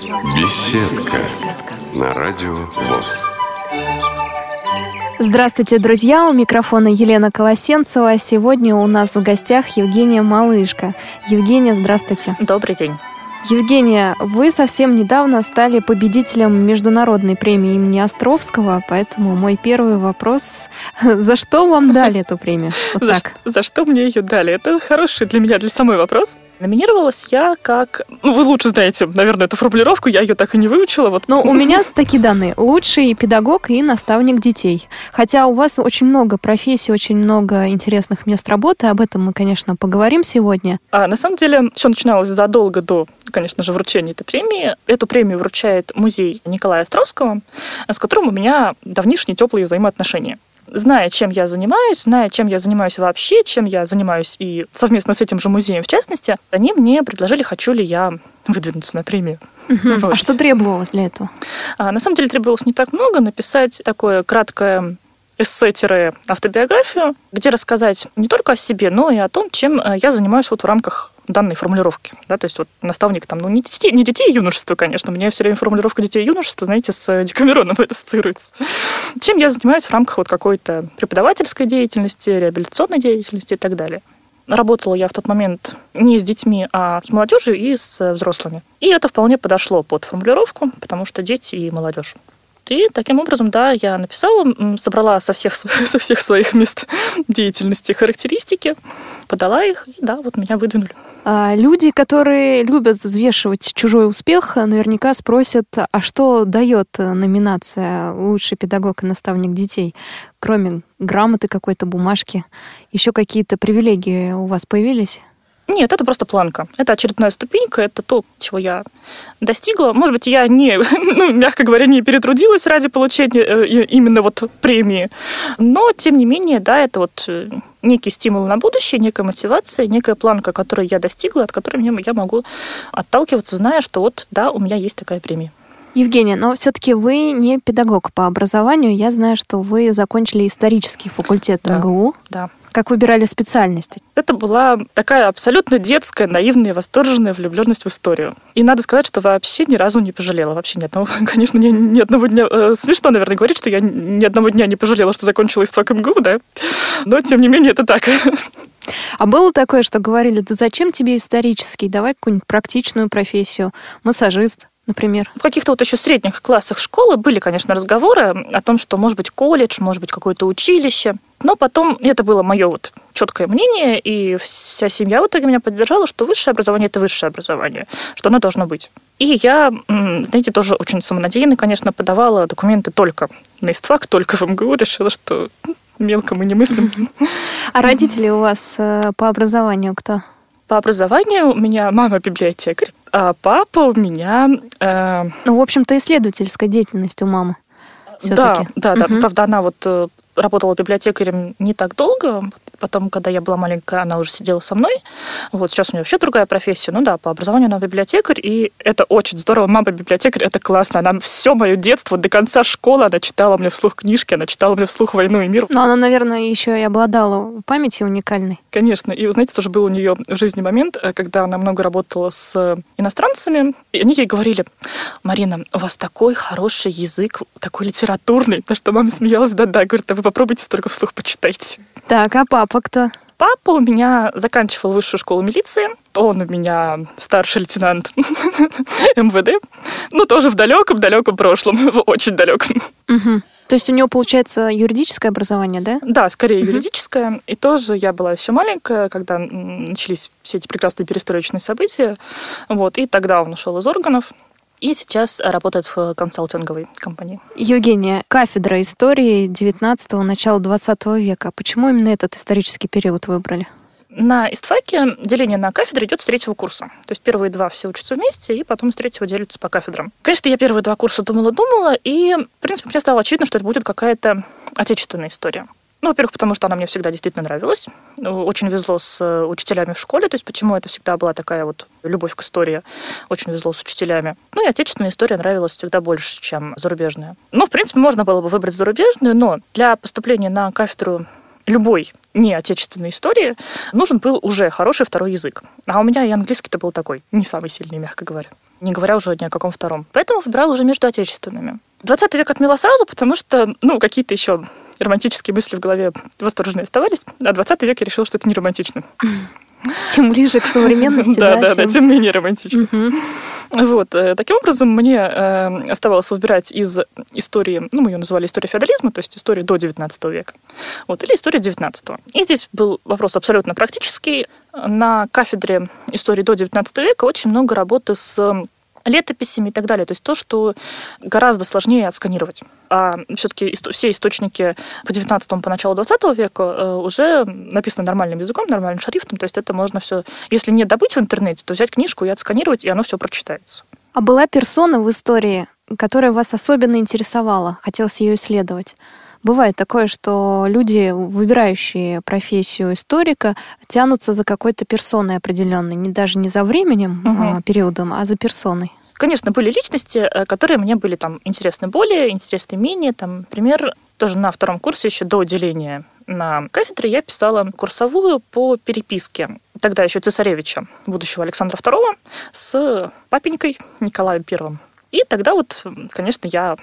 Беседка на радио ВОЗ. Здравствуйте, друзья! У микрофона Елена Колосенцева. Сегодня у нас в гостях Евгения Малышка. Евгения, здравствуйте. Добрый день. Евгения, вы совсем недавно стали победителем международной премии имени Островского, поэтому мой первый вопрос – за что вам дали эту премию? Вот за, так. за что мне ее дали? Это хороший для меня, для самой вопрос. Номинировалась я как... Ну, вы лучше знаете, наверное, эту формулировку, я ее так и не выучила. Вот. Ну, у меня такие данные. Лучший педагог и наставник детей. Хотя у вас очень много профессий, очень много интересных мест работы. Об этом мы, конечно, поговорим сегодня. А на самом деле все начиналось задолго до, конечно же, вручения этой премии. Эту премию вручает музей Николая Островского, с которым у меня давнишние теплые взаимоотношения зная, чем я занимаюсь, зная, чем я занимаюсь вообще, чем я занимаюсь и совместно с этим же музеем в частности, они мне предложили, хочу ли я выдвинуться на премию. Угу. Вот. А что требовалось для этого? А, на самом деле требовалось не так много, написать такое краткое эссе-автобиографию, где рассказать не только о себе, но и о том, чем э, я занимаюсь вот в рамках данной формулировки. Да, то есть вот наставник там, ну, не детей, не детей юношества, конечно. Меня все время формулировка детей юношества, знаете, с Декамероном ассоциируется. Чем я занимаюсь в рамках вот какой-то преподавательской деятельности, реабилитационной деятельности и так далее. Работала я в тот момент не с детьми, а с молодежью и с взрослыми. И это вполне подошло под формулировку, потому что дети и молодежь. И таким образом, да, я написала, собрала со всех, со всех своих мест деятельности характеристики, подала их, и да, вот меня выдвинули. А люди, которые любят взвешивать чужой успех, наверняка спросят, а что дает номинация «Лучший педагог и наставник детей»? Кроме грамоты какой-то, бумажки, еще какие-то привилегии у вас появились? Нет, это просто планка. Это очередная ступенька, это то, чего я достигла. Может быть, я не, ну, мягко говоря, не перетрудилась ради получения э, именно вот премии. Но, тем не менее, да, это вот э, некий стимул на будущее, некая мотивация, некая планка, которую я достигла, от которой я могу отталкиваться, зная, что вот, да, у меня есть такая премия. Евгения, но все-таки вы не педагог по образованию. Я знаю, что вы закончили исторический факультет да, МГУ. Да. Как выбирали специальность? Это была такая абсолютно детская, наивная, восторженная влюбленность в историю. И надо сказать, что вообще ни разу не пожалела. Вообще ни одного, конечно, ни, ни одного дня... Э, смешно, наверное, говорить, что я ни одного дня не пожалела, что закончила истфак МГУ, да? Но, тем не менее, это так. А было такое, что говорили, да зачем тебе исторический, давай какую-нибудь практичную профессию, массажист, например? В каких-то вот еще средних классах школы были, конечно, разговоры о том, что может быть колледж, может быть какое-то училище. Но потом это было мое вот четкое мнение, и вся семья в итоге меня поддержала, что высшее образование – это высшее образование, что оно должно быть. И я, знаете, тоже очень самонадеянно, конечно, подавала документы только на ИСТФАК, только в МГУ, решила, что мелко мы не мыслим. А родители у вас э, по образованию кто? По образованию у меня мама библиотекарь, а папа у меня... Э... Ну, в общем-то, исследовательская деятельность у мамы. Да, да, да. Угу. Правда, она вот э, работала библиотекарем не так долго, Потом, когда я была маленькая, она уже сидела со мной. Вот сейчас у нее вообще другая профессия. Ну да, по образованию она библиотекарь, и это очень здорово. Мама библиотекарь, это классно. Она все мое детство, до конца школы, она читала мне вслух книжки, она читала мне вслух «Войну и мир». Но она, наверное, еще и обладала памятью уникальной. Конечно. И, вы знаете, тоже был у нее в жизни момент, э, когда она много работала с иностранцами, и они ей говорили, Марина, у вас такой хороший язык, такой литературный. На что мама смеялась, да-да, говорит, а вы попробуйте столько вслух почитайте. Так, а папа кто? Папа у меня заканчивал высшую школу милиции. Он у меня старший лейтенант МВД. Ну, тоже в далеком-далеком прошлом, в очень далеком. Угу. То есть у него, получается, юридическое образование, да? Да, скорее угу. юридическое. И тоже я была еще маленькая, когда начались все эти прекрасные перестроечные события. Вот, и тогда он ушел из органов и сейчас работает в консалтинговой компании. Евгения, кафедра истории 19-го, начала 20 века. Почему именно этот исторический период выбрали? На истфаке деление на кафедры идет с третьего курса. То есть первые два все учатся вместе, и потом с третьего делятся по кафедрам. Конечно, я первые два курса думала-думала, и, в принципе, мне стало очевидно, что это будет какая-то отечественная история. Ну, во-первых, потому что она мне всегда действительно нравилась. Ну, очень везло с э, учителями в школе, то есть почему это всегда была такая вот любовь к истории. Очень везло с учителями. Ну и отечественная история нравилась всегда больше, чем зарубежная. Ну, в принципе, можно было бы выбрать зарубежную, но для поступления на кафедру любой не отечественной истории нужен был уже хороший второй язык. А у меня и английский-то был такой, не самый сильный, мягко говоря. не говоря уже ни о каком втором. Поэтому выбирала уже между отечественными. 20 век отмела сразу, потому что, ну, какие-то еще романтические мысли в голове восторженные оставались, а 20 век я решила, что это не романтично. Чем ближе к современности, да, да, да, тем менее романтично. Вот. Э, таким образом, мне э, оставалось выбирать из истории, ну, мы ее называли история феодализма, то есть история до 19 века, вот, или история 19 И здесь был вопрос абсолютно практический. На кафедре истории до 19 века очень много работы с летописями и так далее. То есть то, что гораздо сложнее отсканировать. А все-таки все источники по 19-му, по началу 20 века э, уже написаны нормальным языком, нормальным шрифтом. То есть это можно все, если не добыть в интернете, то взять книжку и отсканировать, и оно все прочитается. А была персона в истории, которая вас особенно интересовала, хотелось ее исследовать? Бывает такое, что люди, выбирающие профессию историка, тянутся за какой-то персоной определенной, не даже не за временем, угу. периодом, а за персоной. Конечно, были личности, э, которые мне были там интересны более, интересны менее. Там, например, тоже на втором курсе, еще до отделения на кафедре, я писала курсовую по переписке тогда еще цесаревича, будущего Александра II, с папенькой Николаем I. И тогда вот, конечно, я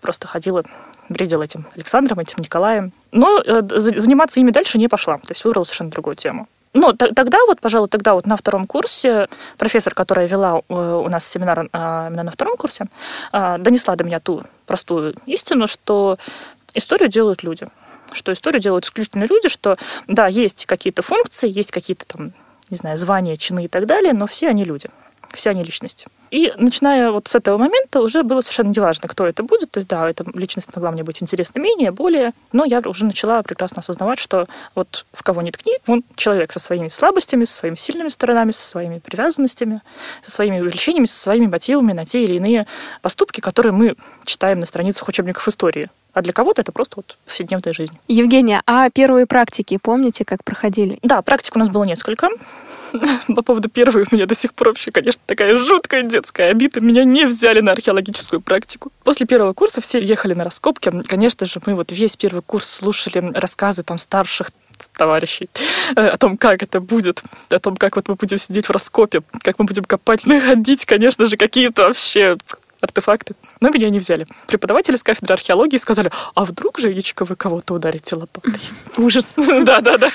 просто ходила, бредила этим Александром, этим Николаем. Но э, заниматься ими дальше не пошла, то есть выбрала совершенно другую тему. Ну, тогда вот, пожалуй, тогда вот на втором курсе профессор, которая вела э, у нас семинар а, именно на втором курсе, донесла до меня ту простую истину, что историю делают люди. Что историю делают исключительно люди, что, да, есть какие-то функции, есть какие-то там, не знаю, звания, чины и так далее, но все они люди, все они личности. И начиная вот с этого момента уже было совершенно неважно, кто это будет. То есть, да, эта личность могла мне быть интересна менее, более, но я уже начала прекрасно осознавать, что вот в кого ни ткни, он человек со своими слабостями, со своими сильными сторонами, со своими привязанностями, со своими увлечениями, со своими мотивами на те или иные поступки, которые мы читаем на страницах учебников истории. А для кого-то это просто вот повседневная жизнь. Евгения, а первые практики помните, как проходили? Да, практик у нас было несколько. По поводу первой у меня до сих пор вообще, конечно, такая жуткая детская обида. Меня не взяли на археологическую практику. После первого курса все ехали на раскопки. Конечно же, мы вот весь первый курс слушали рассказы там старших товарищей э, о том, как это будет, о том, как вот мы будем сидеть в раскопе, как мы будем копать, находить, конечно же, какие-то вообще артефакты. Но меня не взяли. Преподаватели с кафедры археологии сказали, а вдруг же, Ячка, вы кого-то ударите лопатой? Ужас. Да-да-да.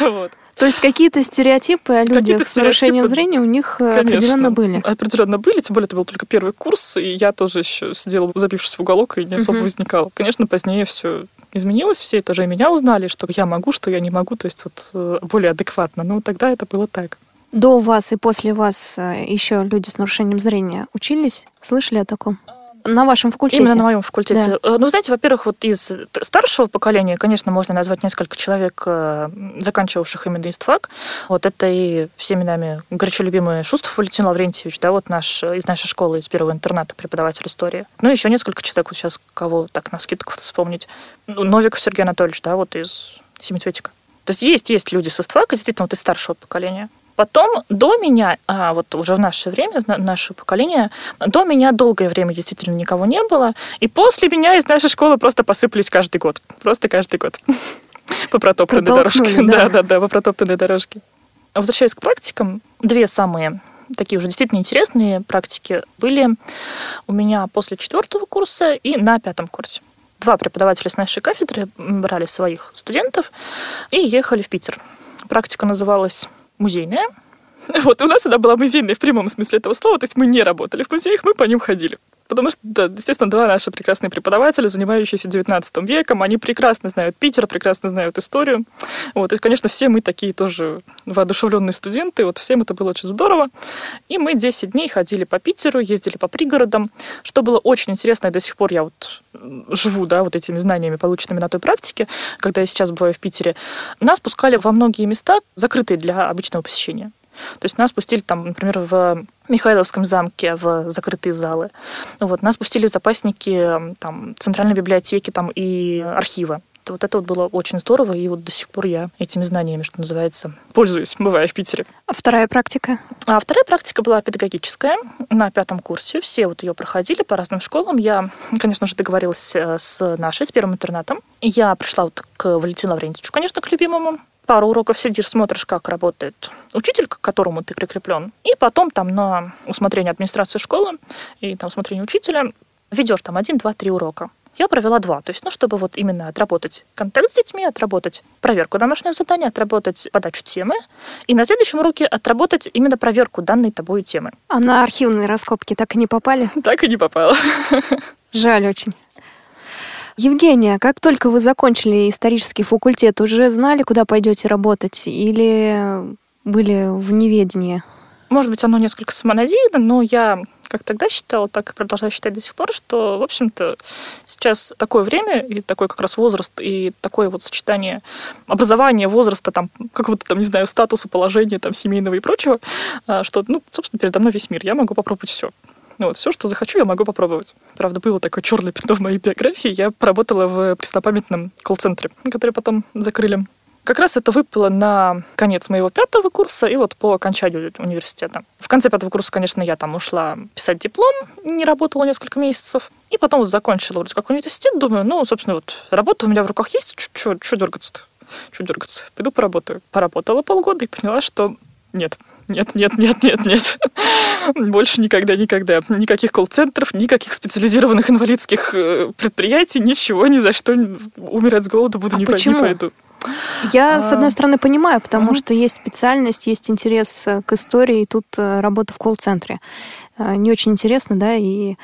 Вот. То есть какие-то стереотипы о людях с нарушением зрения у них э, Конечно, определенно были? Определенно были, тем более это был только первый курс, и я тоже еще сидела, забившись в уголок, и не особо угу. возникала. Конечно, позднее все изменилось, все тоже меня узнали, что я могу, что я не могу, то есть вот э, более адекватно. Но тогда это было так. До вас и после вас э, еще люди с нарушением зрения учились? Слышали о таком? На вашем факультете? Именно на моем факультете. Да. Э, ну, знаете, во-первых, вот из старшего поколения, конечно, можно назвать несколько человек, э, заканчивавших именно истфак. Вот это и всеми нами горячо любимый Шустов Валентин Лаврентьевич, да, вот наш из нашей школы, из первого интерната, преподаватель истории. Ну, еще несколько человек, вот сейчас кого так на скидку вспомнить. Ну, Новиков Сергей Анатольевич, да, вот из Семицветика. То есть есть, есть люди с истфака, действительно, вот из старшего поколения. Потом до меня, а вот уже в наше время, в наше поколение, до меня долгое время действительно никого не было. И после меня из нашей школы просто посыпались каждый год. Просто каждый год. По протоптанной дорожке. Да, да, да, по протоптанной дорожке. Возвращаясь к практикам, две самые такие уже действительно интересные практики были у меня после четвертого курса и на пятом курсе. Два преподавателя с нашей кафедры брали своих студентов и ехали в Питер. Практика называлась музейная. Вот, у нас она была музейная в прямом смысле этого слова, то есть мы не работали в музеях, мы по ним ходили. Потому что, да, естественно, два наши прекрасные преподавателя, занимающиеся 19 веком, они прекрасно знают Питер, прекрасно знают историю. Вот, и, конечно, все мы такие тоже воодушевленные студенты, вот всем это было очень здорово. И мы 10 дней ходили по Питеру, ездили по пригородам, что было очень интересно, и до сих пор я вот живу, да, вот этими знаниями, полученными на той практике, когда я сейчас бываю в Питере. Нас пускали во многие места, закрытые для обычного посещения. То есть нас пустили там, например, в Михайловском замке в закрытые залы. Вот, нас пустили в запасники там, Центральной библиотеки там, и архива. Вот это вот было очень здорово, и вот до сих пор я этими знаниями, что называется, пользуюсь, бывая в Питере. А вторая практика? А вторая практика была педагогическая на пятом курсе. Все вот ее проходили по разным школам. Я, конечно же, договорилась э, с нашей, с первым интернатом. Я пришла вот к Валентину Лаврентьевичу, конечно, к любимому пару уроков сидишь, смотришь, как работает учитель, к которому ты прикреплен, и потом там на усмотрение администрации школы и там усмотрение учителя ведешь там один, два, три урока. Я провела два. То есть, ну, чтобы вот именно отработать контакт с детьми, отработать проверку домашнего задания, отработать подачу темы, и на следующем уроке отработать именно проверку данной тобой темы. А на архивные раскопки так и не попали? Так и не попала. Жаль очень. Евгения, как только вы закончили исторический факультет, уже знали, куда пойдете работать, или были в неведении? Может быть, оно несколько самонадеянно, но я как тогда считала, так и продолжаю считать до сих пор, что, в общем-то, сейчас такое время и такой как раз возраст, и такое вот сочетание образования, возраста, там, какого-то там, не знаю, статуса, положения, там, семейного и прочего, а, что, ну, собственно, передо мной весь мир. Я могу попробовать все. Ну, вот, все, что захочу, я могу попробовать. Правда, было такое черное пятно в моей биографии. Я поработала в преснопамятном колл-центре, который потом закрыли. Как раз это выпало на конец моего пятого курса и вот по окончанию университета. В конце пятого курса, конечно, я там ушла писать диплом, не работала несколько месяцев. И потом вот закончила вроде как университет, думаю, ну, собственно, вот работа у меня в руках есть, что дергаться-то? Что дергаться? Пойду поработаю. Поработала полгода и поняла, что нет, нет, нет, нет, нет, нет. Больше никогда, никогда. Никаких колл-центров, никаких специализированных инвалидских э, предприятий, ничего, ни за что умирать с голоду буду, а не, почему? не пойду. Я, а... с одной стороны, понимаю, потому что есть специальность, есть интерес э, к истории, и тут э, работа в колл-центре. Не очень интересно, да, и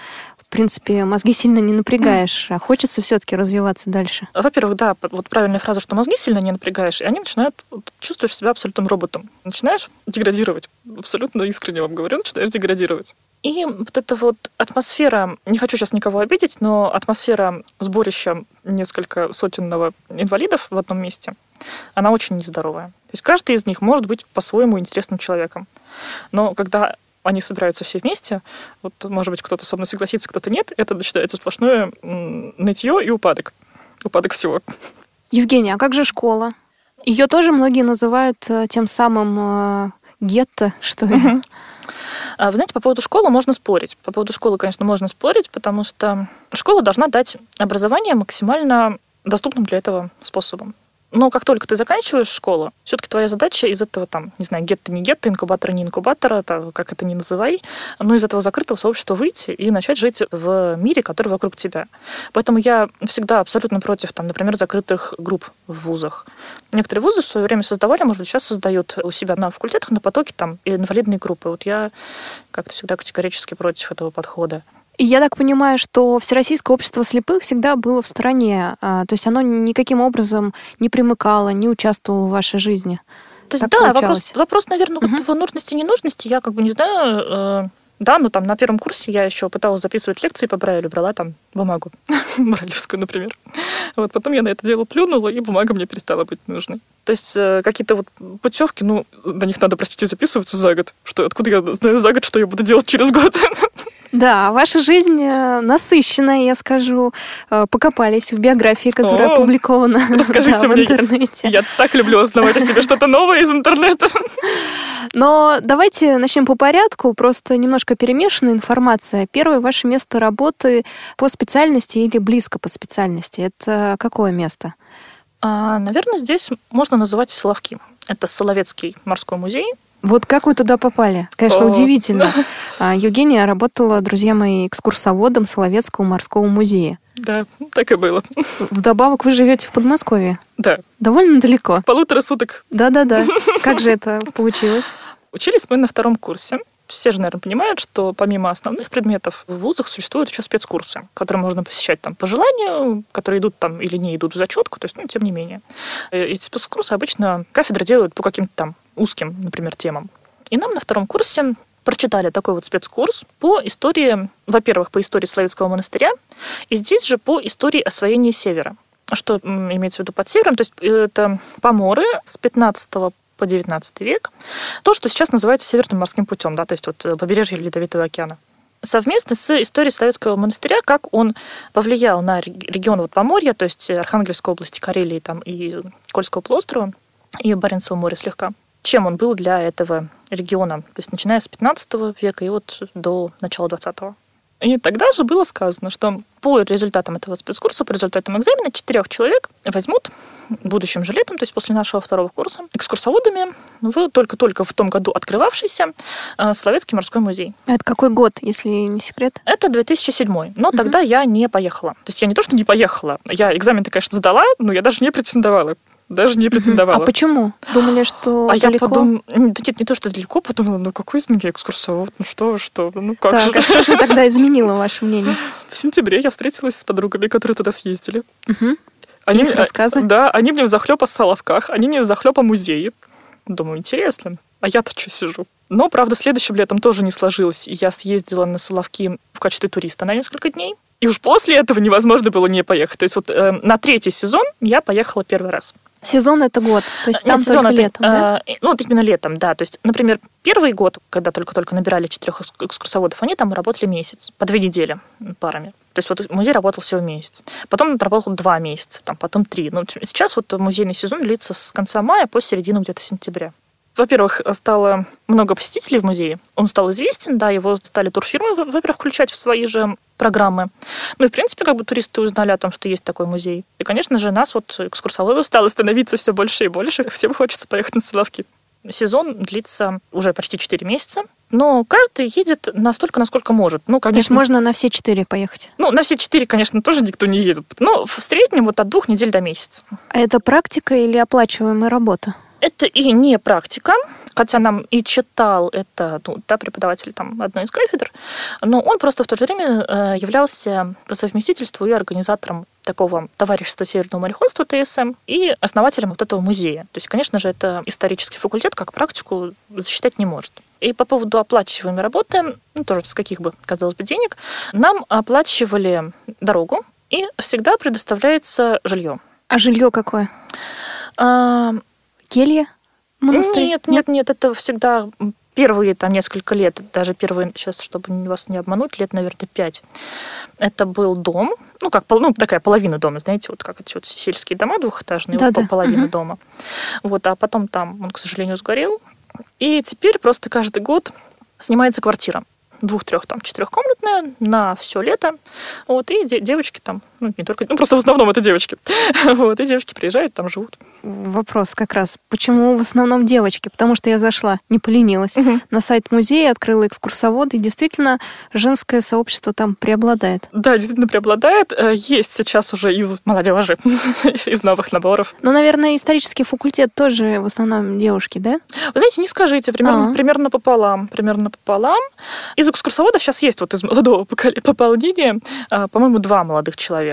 принципе, мозги сильно не напрягаешь, а хочется все-таки развиваться дальше. Во-первых, да, вот правильная фраза, что мозги сильно не напрягаешь, и они начинают, чувствуешь себя абсолютным роботом. Начинаешь деградировать. Абсолютно искренне вам говорю, начинаешь деградировать. И вот эта вот атмосфера, не хочу сейчас никого обидеть, но атмосфера сборища несколько сотенного инвалидов в одном месте, она очень нездоровая. То есть каждый из них может быть по-своему интересным человеком. Но когда они собираются все вместе, вот, может быть, кто-то со мной согласится, кто-то нет, это начинается сплошное нытье и упадок. Упадок всего. Евгения, а как же школа? Ее тоже многие называют э, тем самым э, гетто, что ли? А, вы знаете, по поводу школы можно спорить. По поводу школы, конечно, можно спорить, потому что школа должна дать образование максимально доступным для этого способом. Но как только ты заканчиваешь школу, все-таки твоя задача из этого, там, не знаю, гетто не гетто, инкубатора не инкубатора, там, как это ни называй, но из этого закрытого сообщества выйти и начать жить в мире, который вокруг тебя. Поэтому я всегда абсолютно против, там, например, закрытых групп в вузах. Некоторые вузы в свое время создавали, может быть, сейчас создают у себя на факультетах, на потоке там инвалидные группы. Вот я как-то всегда категорически против этого подхода. И я так понимаю, что Всероссийское общество слепых всегда было в стороне, а, то есть оно никаким образом не примыкало, не участвовало в вашей жизни. То есть, так да, вопрос, вопрос, наверное, угу. вот нужности и ненужности, я как бы не знаю, э, да, ну там на первом курсе я еще пыталась записывать лекции по Брайлю, брала там бумагу, брайлевскую, например. Вот потом я на это дело плюнула, и бумага мне перестала быть нужной. То есть э, какие-то вот путевки, ну, на них надо, простите, записываться за год. Что, откуда я знаю за год, что я буду делать через год? Да, ваша жизнь э, насыщенная, я скажу. Э, покопались в биографии, которая О, опубликована расскажите да, в интернете. Я, я так люблю узнавать о себе что-то новое из интернета. Но давайте начнем по порядку. Просто немножко перемешанная информация. Первое, ваше место работы по специальности или близко по специальности. Это какое место? А, наверное, здесь можно называть Соловки. Это Соловецкий морской музей, вот как вы туда попали? Конечно, О, удивительно. Да. Евгения работала, друзья мои, экскурсоводом Соловецкого морского музея. Да, так и было. Вдобавок вы живете в Подмосковье. Да. Довольно далеко. Полутора суток. Да-да-да. Как же это получилось? Учились мы на втором курсе. Все же, наверное, понимают, что помимо основных предметов в вузах существуют еще спецкурсы, которые можно посещать там по желанию, которые идут там или не идут в зачетку, то есть, ну, тем не менее. Э, эти спецкурсы обычно кафедры делают по каким-то там узким, например, темам. И нам на втором курсе прочитали такой вот спецкурс по истории, во-первых, по истории Славянского монастыря, и здесь же по истории освоения Севера. Что имеется в виду под Севером? То есть это поморы с 15 по 19 век. То, что сейчас называется Северным морским путем, да, то есть вот э, побережье Ледовитого океана совместно с историей Советского монастыря, как он повлиял на регион вот Поморья, то есть Архангельской области, Карелии там, и Кольского полуострова, и Баренцева моря слегка чем он был для этого региона, то есть начиная с 15 века и вот до начала 20-го. И тогда же было сказано, что по результатам этого спецкурса, по результатам экзамена, четырех человек возьмут будущим же летом, то есть после нашего второго курса, экскурсоводами в только-только в том году открывавшийся э, Словецкий морской музей. А это какой год, если не секрет? Это 2007. Но угу. тогда я не поехала. То есть я не то, что не поехала, я экзамен-то, конечно, сдала, но я даже не претендовала даже не претендовала. А почему? Думали, что а далеко? я подумала, да нет, не то, что далеко, подумала, ну какой из меня экскурсовод, ну что, что, ну как так, же. а что же тогда изменило ваше мнение? В сентябре я встретилась с подругами, которые туда съездили. Угу. Они, Их рассказы? Да, они мне в захлеб о Соловках, они мне в захлеб о музее. Думаю, интересно. А я-то что сижу? Но, правда, следующим летом тоже не сложилось. И я съездила на Соловки в качестве туриста на несколько дней. И уж после этого невозможно было не поехать. То есть вот э, на третий сезон я поехала первый раз. Сезон это год, то есть там Нет, только сезон это, летом, да? э, ну, вот именно летом, да. То есть, например, первый год, когда только-только набирали четырех экскурсоводов, они там работали месяц, по две недели парами. То есть вот музей работал всего месяц. Потом он работал два месяца, там, потом три. Ну, сейчас вот музейный сезон длится с конца мая по середину где-то сентября. Во-первых, стало много посетителей в музее. Он стал известен, да, его стали турфирмы, во-первых, включать в свои же программы. Ну и, в принципе, как бы туристы узнали о том, что есть такой музей. И, конечно же, нас, вот, экскурсоводов, стало становиться все больше и больше. Всем хочется поехать на Соловки. Сезон длится уже почти 4 месяца, но каждый едет настолько, насколько может. Ну, конечно, можно на все четыре поехать. Ну, на все четыре, конечно, тоже никто не едет. Но в среднем вот от двух недель до месяца. А это практика или оплачиваемая работа? Это и не практика, хотя нам и читал это ну, да, преподаватель там, одной из кафедр, но он просто в то же время э, являлся по совместительству и организатором такого товарищества Северного мореходства ТСМ и основателем вот этого музея. То есть, конечно же, это исторический факультет, как практику засчитать не может. И по поводу оплачиваемой работы, ну, тоже с каких бы, казалось бы, денег, нам оплачивали дорогу, и всегда предоставляется жилье. А жилье какое? Келья? Монастырь? Нет, нет, нет, это всегда первые там несколько лет, даже первые, сейчас, чтобы вас не обмануть, лет, наверное, пять. Это был дом, ну, как ну, такая половина дома, знаете, вот как эти вот сельские дома двухэтажные, да, вот да. половина угу. дома. Вот, а потом там он, к сожалению, сгорел. И теперь просто каждый год снимается квартира двух-трех, там, четырехкомнатная на все лето. Вот, и де- девочки там, ну, не только, ну, просто в основном это девочки. вот, и девочки приезжают, там живут. Вопрос как раз, почему в основном девочки? Потому что я зашла, не поленилась, Мгм. на сайт музея, открыла экскурсовод, и действительно женское сообщество там преобладает. Да, действительно преобладает. Э, Есть сейчас уже из молодежи, из новых наборов. Но, наверное, исторический факультет тоже в основном девушки, да? Вы знаете, не скажите, примерно, А. примерно пополам, примерно пополам. Из экскурсоводов сейчас есть вот из молодого пополнения, а, по-моему, два молодых человека.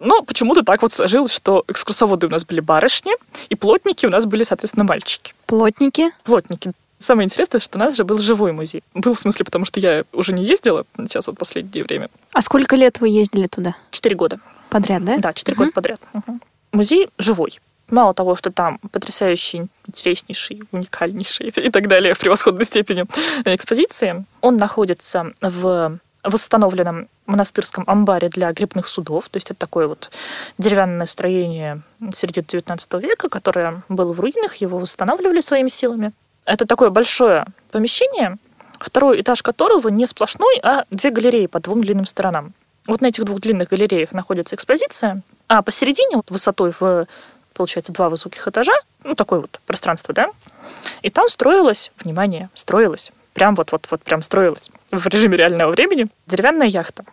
Но почему-то так вот сложилось, что экскурсоводы у нас были барышни, и плотники у нас были, соответственно, мальчики. Плотники. Плотники. Самое интересное, что у нас же был живой музей. Был в смысле, потому что я уже не ездила сейчас вот последнее время. А сколько лет вы ездили туда? Четыре года. Подряд, да? Да, четыре Мгм. года подряд. Мгм. Музей живой. Мало того, что там потрясающий, интереснейший, уникальнейший и так далее в превосходной степени экспозиции, он находится в восстановленном монастырском амбаре для грибных судов. То есть это такое вот деревянное строение середины XIX века, которое было в руинах, его восстанавливали своими силами. Это такое большое помещение, второй этаж которого не сплошной, а две галереи по двум длинным сторонам. Вот на этих двух длинных галереях находится экспозиция, а посередине, вот высотой в, получается, два высоких этажа, ну, такое вот пространство, да, и там строилась, внимание, строилась, прям вот-вот-вот прям строилась в режиме реального времени деревянная яхта.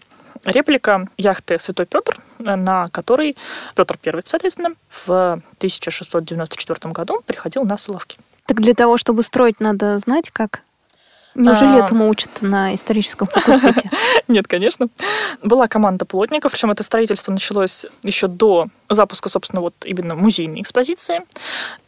Реплика яхты Святой Петр, на которой Петр I, соответственно, в 1694 году приходил на Соловки. Так для того, чтобы строить, надо знать, как... Неужели А. этому учат на историческом факультете? Нет, конечно. Была команда плотников, причем это строительство началось еще до запуска, собственно, вот именно музейной экспозиции.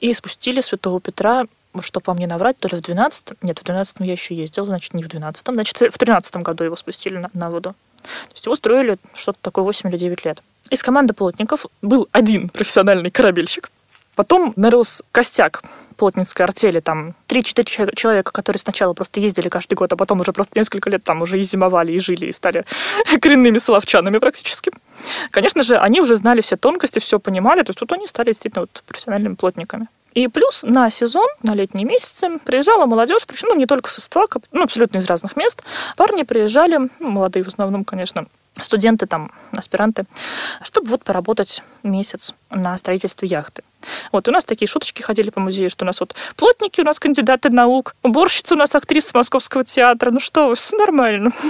И спустили Святого Петра, что по мне наврать, то ли в 12 нет, в 12 я еще ездила, значит, не в 12 значит, в 13 году его спустили на, на воду. То есть его строили что-то такое 8 или 9 лет. Из команды плотников был один профессиональный корабельщик, Потом нарос костяк плотницкой артели, там 3-4 че- человека, которые сначала просто ездили каждый год, а потом уже просто несколько лет там уже и зимовали, и жили, и стали коренными соловчанами практически. Конечно же, они уже знали все тонкости, все понимали, то есть тут они стали действительно вот профессиональными плотниками. И плюс на сезон, на летние месяцы приезжала молодежь, причем ну, не только со ствака, ну, абсолютно из разных мест. Парни приезжали, ну, молодые в основном, конечно, студенты, там, аспиранты, чтобы вот поработать месяц на строительстве яхты. Вот, у нас такие шуточки ходили по музею, что у нас вот плотники, у нас кандидаты наук, уборщица у нас актриса Московского театра. Ну что, все нормально.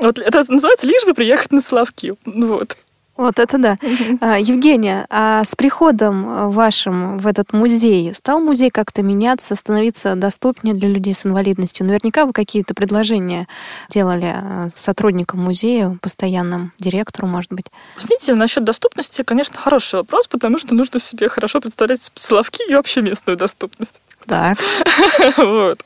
Вот это называется «Лишь бы приехать на Славки». Вот. Вот это да. А, Евгения, а с приходом э, вашим в этот музей стал музей как-то меняться, становиться доступнее для людей с инвалидностью? Наверняка вы какие-то предложения делали э, сотрудникам музея, постоянным директору, может быть? Знаете, насчет доступности, конечно, хороший вопрос, потому что нужно себе хорошо представлять Славки и вообще местную доступность. Так. Вот.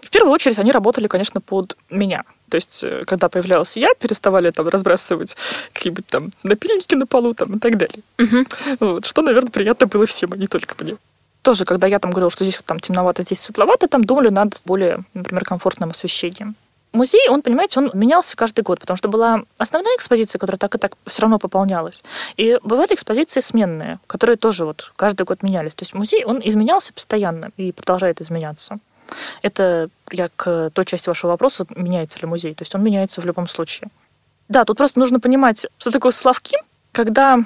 В первую очередь они работали, конечно, под меня. То есть, э, когда появлялась я, переставали там разбрасывать какие-нибудь там напильники на полу там, и так далее. Угу. Вот, что, наверное, приятно было всем, а не только мне. Тоже, когда я там говорила, что здесь вот там темновато, здесь светловато, там думали над более, например, комфортным освещением. Музей, он, понимаете, он менялся каждый год, потому что была основная экспозиция, которая так и так все равно пополнялась. И бывали экспозиции сменные, которые тоже вот каждый год менялись. То есть музей, он изменялся постоянно и продолжает изменяться. Это я к той части вашего вопроса, меняется ли музей. То есть он меняется в любом случае. Да, тут просто нужно понимать, что такое Славки, когда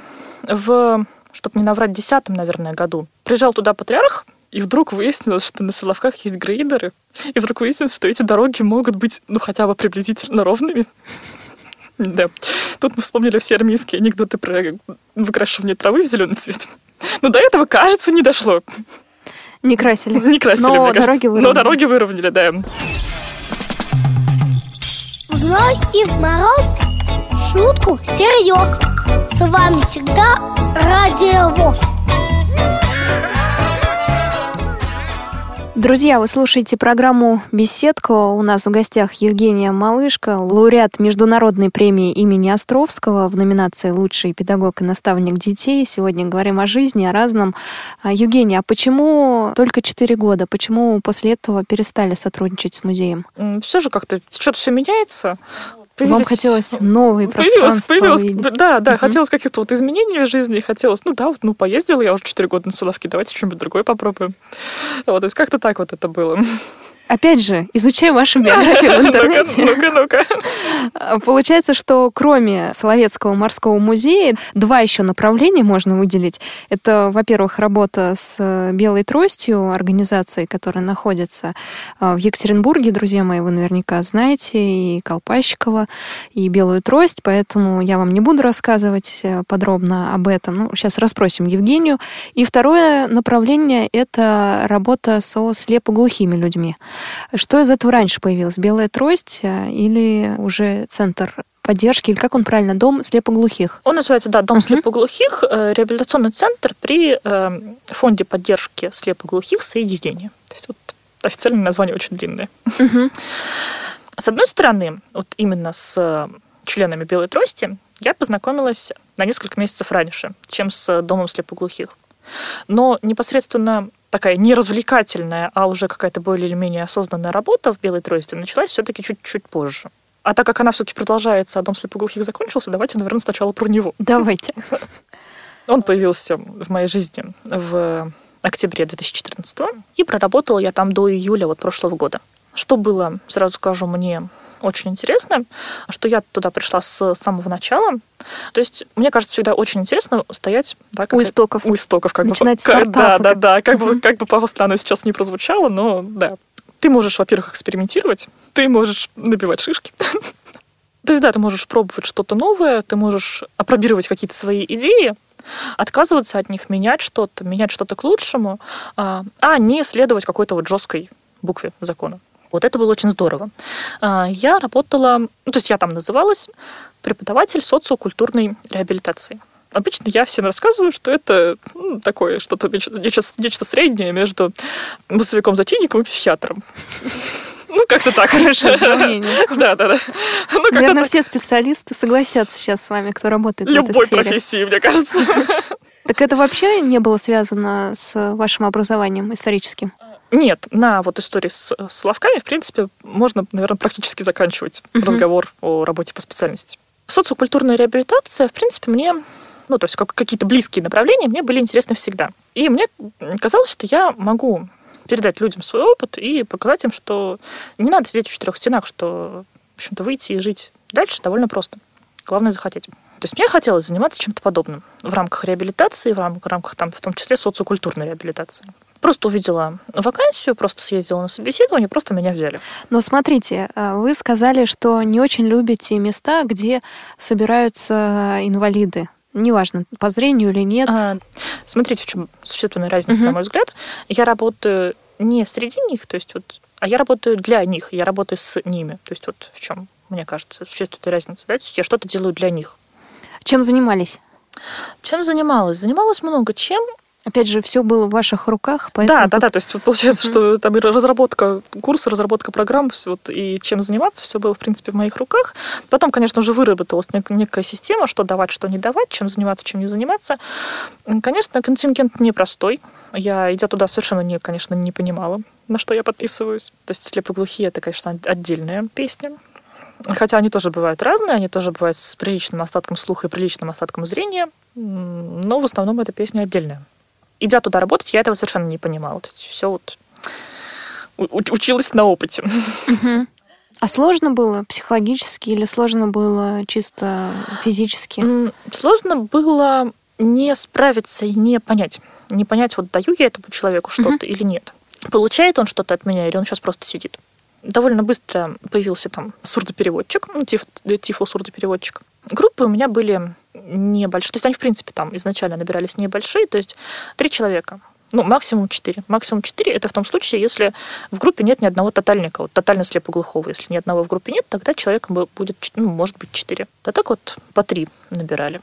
в, чтобы не наврать, десятом, наверное, году приезжал туда патриарх, и вдруг выяснилось, что на Соловках есть грейдеры, и вдруг выяснилось, что эти дороги могут быть, ну, хотя бы приблизительно ровными. Да. Тут мы вспомнили все армейские анекдоты про выкрашивание травы в зеленый цвет. Но до этого, кажется, не дошло. Не красили. Не красили, Но мне дороги кажется. выровняли. Но дороги выровняли, да. В зной и в мороз шутку серьез. С вами всегда Радио ВОЗ. Друзья, вы слушаете программу «Беседка». У нас в гостях Евгения Малышка, лауреат Международной премии имени Островского в номинации «Лучший педагог и наставник детей». Сегодня говорим о жизни, о разном. А, Евгения, а почему только 4 года? Почему после этого перестали сотрудничать с музеем? Все же как-то что-то все меняется. Вам Появились- хотелось новые Появилось, появилось, увидеть? да, да, Мгм. хотелось каких-то вот изменений в жизни, хотелось, ну да, вот, ну поездила я уже 4 года на Соловки, давайте что-нибудь другое попробуем. Вот, то есть как-то так вот это было. Опять же, изучая вашу биографию в интернете, Ну-ка, ну-ка. А, Получается, что кроме Соловецкого морского музея, два еще направления можно выделить. Это, во-первых, работа с э, «Белой тростью», организацией, которая находится э, в Екатеринбурге. Друзья мои, вы наверняка знаете и Колпащикова, и «Белую трость», поэтому я вам не буду рассказывать э, подробно об этом. Ну, сейчас расспросим Евгению. И второе направление — это работа со слепоглухими людьми. Что из этого раньше появилось? Белая трость э, или уже центр поддержки, или как он правильно, дом слепоглухих? Он называется, да, Дом Мгм. слепоглухих, э, реабилитационный центр при э, фонде поддержки слепоглухих соединения. То есть вот официальное название очень длинное. Мгм. С одной стороны, вот именно с членами Белой трости я познакомилась на несколько месяцев раньше, чем с Домом слепоглухих. Но непосредственно такая не развлекательная, а уже какая-то более или менее осознанная работа в Белой трости началась все-таки чуть-чуть позже. А так как она все-таки продолжается, а Дом слепоглухих закончился, давайте, наверное, сначала про него. Давайте. Он появился в моей жизни в октябре 2014 и проработала я там до июля вот прошлого года. Что было, сразу скажу, мне очень интересно, что я туда пришла с самого начала. То есть, мне кажется, всегда очень интересно стоять да, как У истоков. у истоков. Как Начинать бы, как- Да, да, да. Как бы, как бы пафосно оно сейчас не прозвучало, но да. Ты можешь, во-первых, экспериментировать, ты можешь набивать шишки. То есть, да, ты можешь пробовать что-то новое, ты можешь опробировать какие-то свои идеи, отказываться от них, менять что-то, менять что-то к лучшему, а а не следовать какой-то вот жесткой букве закона. Вот это было очень здорово. А, Я работала, ну, то есть я там называлась преподаватель социокультурной реабилитации. Обычно я всем рассказываю, что это ну, такое что-то неч- нечто, нечто среднее между массовиком-затейником и психиатром. Ну, как-то так. Да, да, да. Ну, Наверное, так. все специалисты согласятся сейчас с вами, кто работает в Любой этой сфере. профессии, мне кажется. Так это вообще не было связано с вашим образованием историческим? Нет, на вот истории с, с словками, в принципе, можно, наверное, практически заканчивать Мгм. разговор о работе по специальности. Социокультурная реабилитация, в принципе, мне, ну, то есть как, какие-то близкие направления мне были интересны всегда. И мне казалось, что я могу передать людям свой опыт и показать им, что не надо сидеть в четырех стенах, что, в общем-то, выйти и жить дальше довольно просто. Главное захотеть. То есть мне хотелось заниматься чем-то подобным в рамках реабилитации, в рамках, в рамках там, в том числе социокультурной реабилитации. Просто увидела вакансию, просто съездила на собеседование, просто меня взяли. Но смотрите, э, вы сказали, что не очень любите места, где собираются инвалиды. Неважно, по зрению или нет. А, смотрите, в чем существенная разница, угу. на мой взгляд. Я работаю не среди них, то есть вот, а я работаю для них, я работаю с ними. То есть вот в чем, мне кажется, существенная разница. Да? То есть я что-то делаю для них. Чем занимались? Чем занималась? Занималась много чем. Опять же, все было в ваших руках, поэтому... Да, да, тут... да, то есть вот получается, uh-huh. что там и разработка курса, разработка программ, вот, и чем заниматься, все было, в принципе, в моих руках. Потом, конечно, уже выработалась нек- некая система, что давать, что не давать, чем заниматься, чем не заниматься. Конечно, контингент непростой. Я, идя туда, совершенно, не, конечно, не понимала, на что я подписываюсь. То есть слепоглухие — это, конечно, отдельная песня. Хотя они тоже бывают разные, они тоже бывают с приличным остатком слуха и приличным остатком зрения, но в основном эта песня отдельная идя туда работать, я этого совершенно не понимала. То есть все вот училась на опыте. А сложно было психологически или сложно было чисто физически? Сложно было не справиться и не понять. Не понять, вот даю я этому человеку что-то или нет. Получает он что-то от меня или он сейчас просто сидит. Довольно быстро появился там сурдопереводчик, ну, тиф, тифло-сурдопереводчик. Группы у меня были небольшие. То есть они, в принципе, там изначально набирались небольшие, то есть три человека. Ну, максимум четыре. Максимум четыре это в том случае, если в группе нет ни одного тотальника, вот тотально слепоглухого. Если ни одного в группе нет, тогда человеком будет, ну, может быть, четыре. А так вот по три набирали.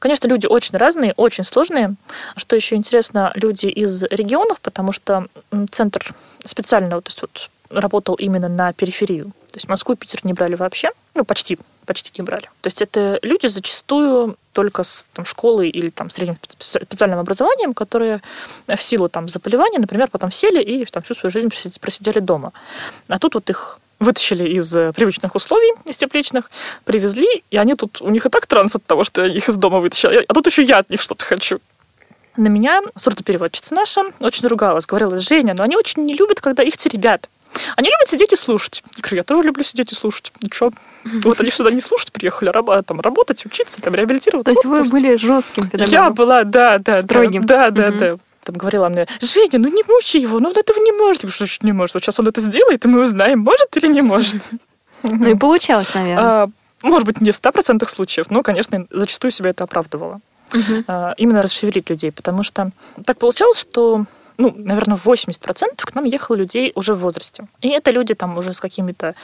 Конечно, люди очень разные, очень сложные. Что еще интересно, люди из регионов, потому что центр специально то есть вот, работал именно на периферию. То есть Москву и Питер не брали вообще, ну, почти почти не брали. То есть это люди зачастую только с там, школой или там, средним специальным образованием, которые в силу там, заболевания, например, потом сели и там, всю свою жизнь просидели дома. А тут вот их вытащили из э, привычных условий, из тепличных, привезли, и они тут, у них и так транс от того, что я их из дома вытащила, а тут еще я от них что-то хочу. На меня сурдопереводчица наша очень ругалась, говорила, Женя, но они очень не любят, когда их теребят. Они любят сидеть и слушать. Я говорю, я тоже люблю сидеть и слушать. Ну что? Вот они сюда не слушать приехали, а там работать, учиться, там реабилитироваться. То есть вы были жестким педагогом? Я была, да, да. Строгим? Да, да, да. Там говорила мне, Женя, ну не мучи его, ну он этого не может. Я говорю, что не может? Вот сейчас он это сделает, и мы узнаем, может или не может. Ну и получалось, наверное. А, может быть, не в 100% случаев, но, конечно, зачастую себя это оправдывало. Угу. Именно расшевелить людей, потому что так получалось, что ну, наверное, 80% к нам ехало людей уже в возрасте. И это люди там уже с какими-то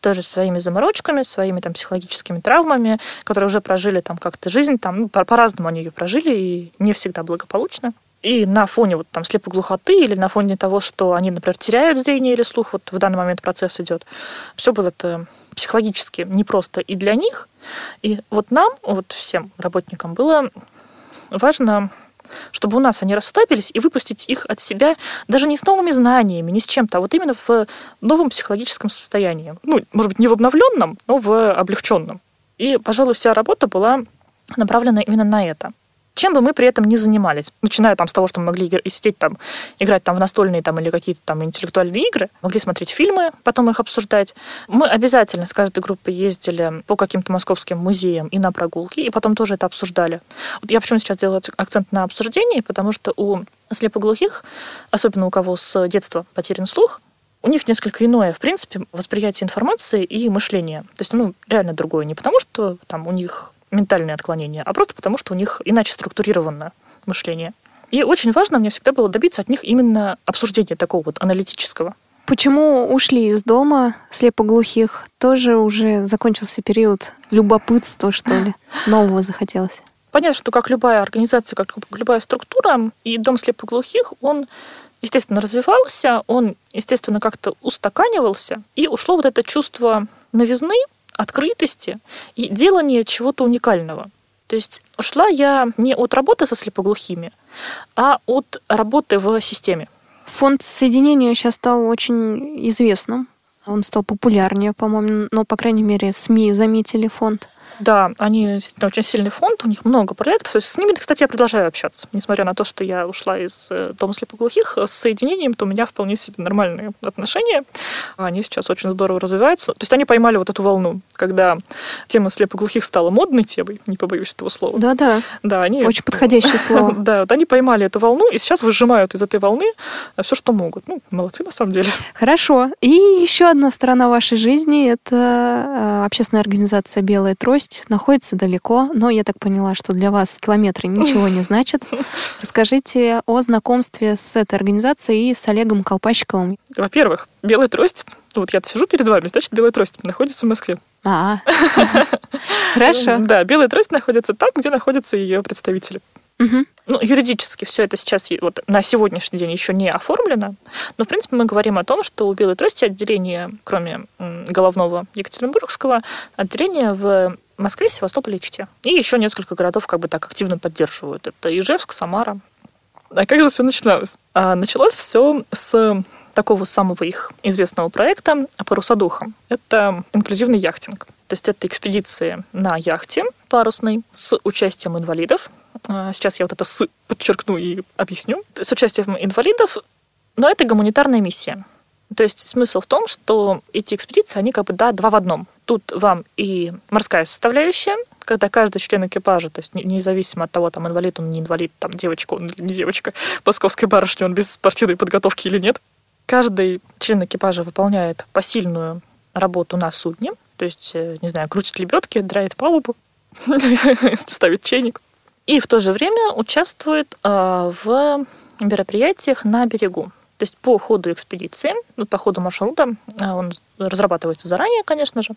тоже своими заморочками, своими там психологическими травмами, которые уже прожили там как-то жизнь, там, ну, по-разному они ее прожили, и не всегда благополучно. И на фоне вот там слепоглухоты или на фоне того, что они, например, теряют зрение или слух, вот в данный момент процесс идет, все было это психологически непросто и для них. И вот нам, вот всем работникам было важно чтобы у нас они расслабились и выпустить их от себя даже не с новыми знаниями, не с чем-то, а вот именно в новом психологическом состоянии. Ну, может быть, не в обновленном, но в облегченном. И, пожалуй, вся работа была направлена именно на это чем бы мы при этом ни занимались, начиная там с того, что мы могли сидеть там, играть там в настольные там или какие-то там интеллектуальные игры, могли смотреть фильмы, потом их обсуждать. Мы обязательно с каждой группой ездили по каким-то московским музеям и на прогулки, и потом тоже это обсуждали. Вот я почему сейчас делаю акцент на обсуждении, потому что у слепоглухих, особенно у кого с детства потерян слух, у них несколько иное, в принципе, восприятие информации и мышление. То есть, ну, реально другое. Не потому, что там у них ментальные отклонения, а просто потому, что у них иначе структурировано мышление. И очень важно мне всегда было добиться от них именно обсуждения такого вот аналитического. Почему ушли из дома слепоглухих? Тоже уже закончился период любопытства, что ли? Нового захотелось? Понятно, что как любая организация, как любая структура, и дом слепоглухих, он естественно, развивался, он, естественно, как-то устаканивался, и ушло вот это чувство новизны, открытости и делания чего-то уникального. То есть ушла я не от работы со слепоглухими, а от работы в системе. Фонд соединения сейчас стал очень известным. Он стал популярнее, по-моему, но, по крайней мере, СМИ заметили фонд. Да, они действительно очень сильный фонд, у них много проектов. То есть с ними, кстати, я продолжаю общаться. Несмотря на то, что я ушла из э, Дома слепоглухих, с соединением, то у меня вполне себе нормальные отношения. Они сейчас очень здорово развиваются. То есть они поймали вот эту волну, когда тема слепоглухих стала модной темой, не побоюсь этого слова. Да-да. Да, они... Очень подходящее слово. Да, вот они поймали эту волну и сейчас выжимают из этой волны все, что могут. Ну, молодцы на самом деле. Хорошо. И еще одна сторона вашей жизни — это э, общественная организация «Белая трость». Находится далеко, но я так поняла, что для вас километры ничего не значат. Расскажите о знакомстве с этой организацией и с Олегом Колпачковым. Во-первых, «Белая трость» вот я сижу перед вами, значит, белая трость находится в Москве. А, хорошо. Да, белая трость находится там, где находятся ее представители. Угу. Ну, юридически все это сейчас вот на сегодняшний день еще не оформлено, но, в принципе, мы говорим о том, что у Белой Трости отделение, кроме головного Екатеринбургского, отделение в Москве, Севастополе и Чите. И еще несколько городов как бы так активно поддерживают. Это Ижевск, Самара. А как же все начиналось? А началось все с такого самого их известного проекта «Паруса духом». Это инклюзивный яхтинг. То есть это экспедиции на яхте парусной с участием инвалидов. А, сейчас я вот это «с» подчеркну и объясню. С участием инвалидов, но это гуманитарная миссия. То есть смысл в том, что эти экспедиции, они как бы, да, два в одном. Тут вам и морская составляющая, когда каждый член экипажа, то есть независимо от того, там инвалид он не инвалид, там девочка он не девочка, московской барышня он без спортивной подготовки или нет, каждый член экипажа выполняет посильную работу на судне, то есть, э, не знаю, крутит лебедки, драит палубу, ставит чайник. И в то же время участвует э, в мероприятиях на берегу. То есть по ходу экспедиции, ну, по ходу маршрута, э, он разрабатывается заранее, конечно же,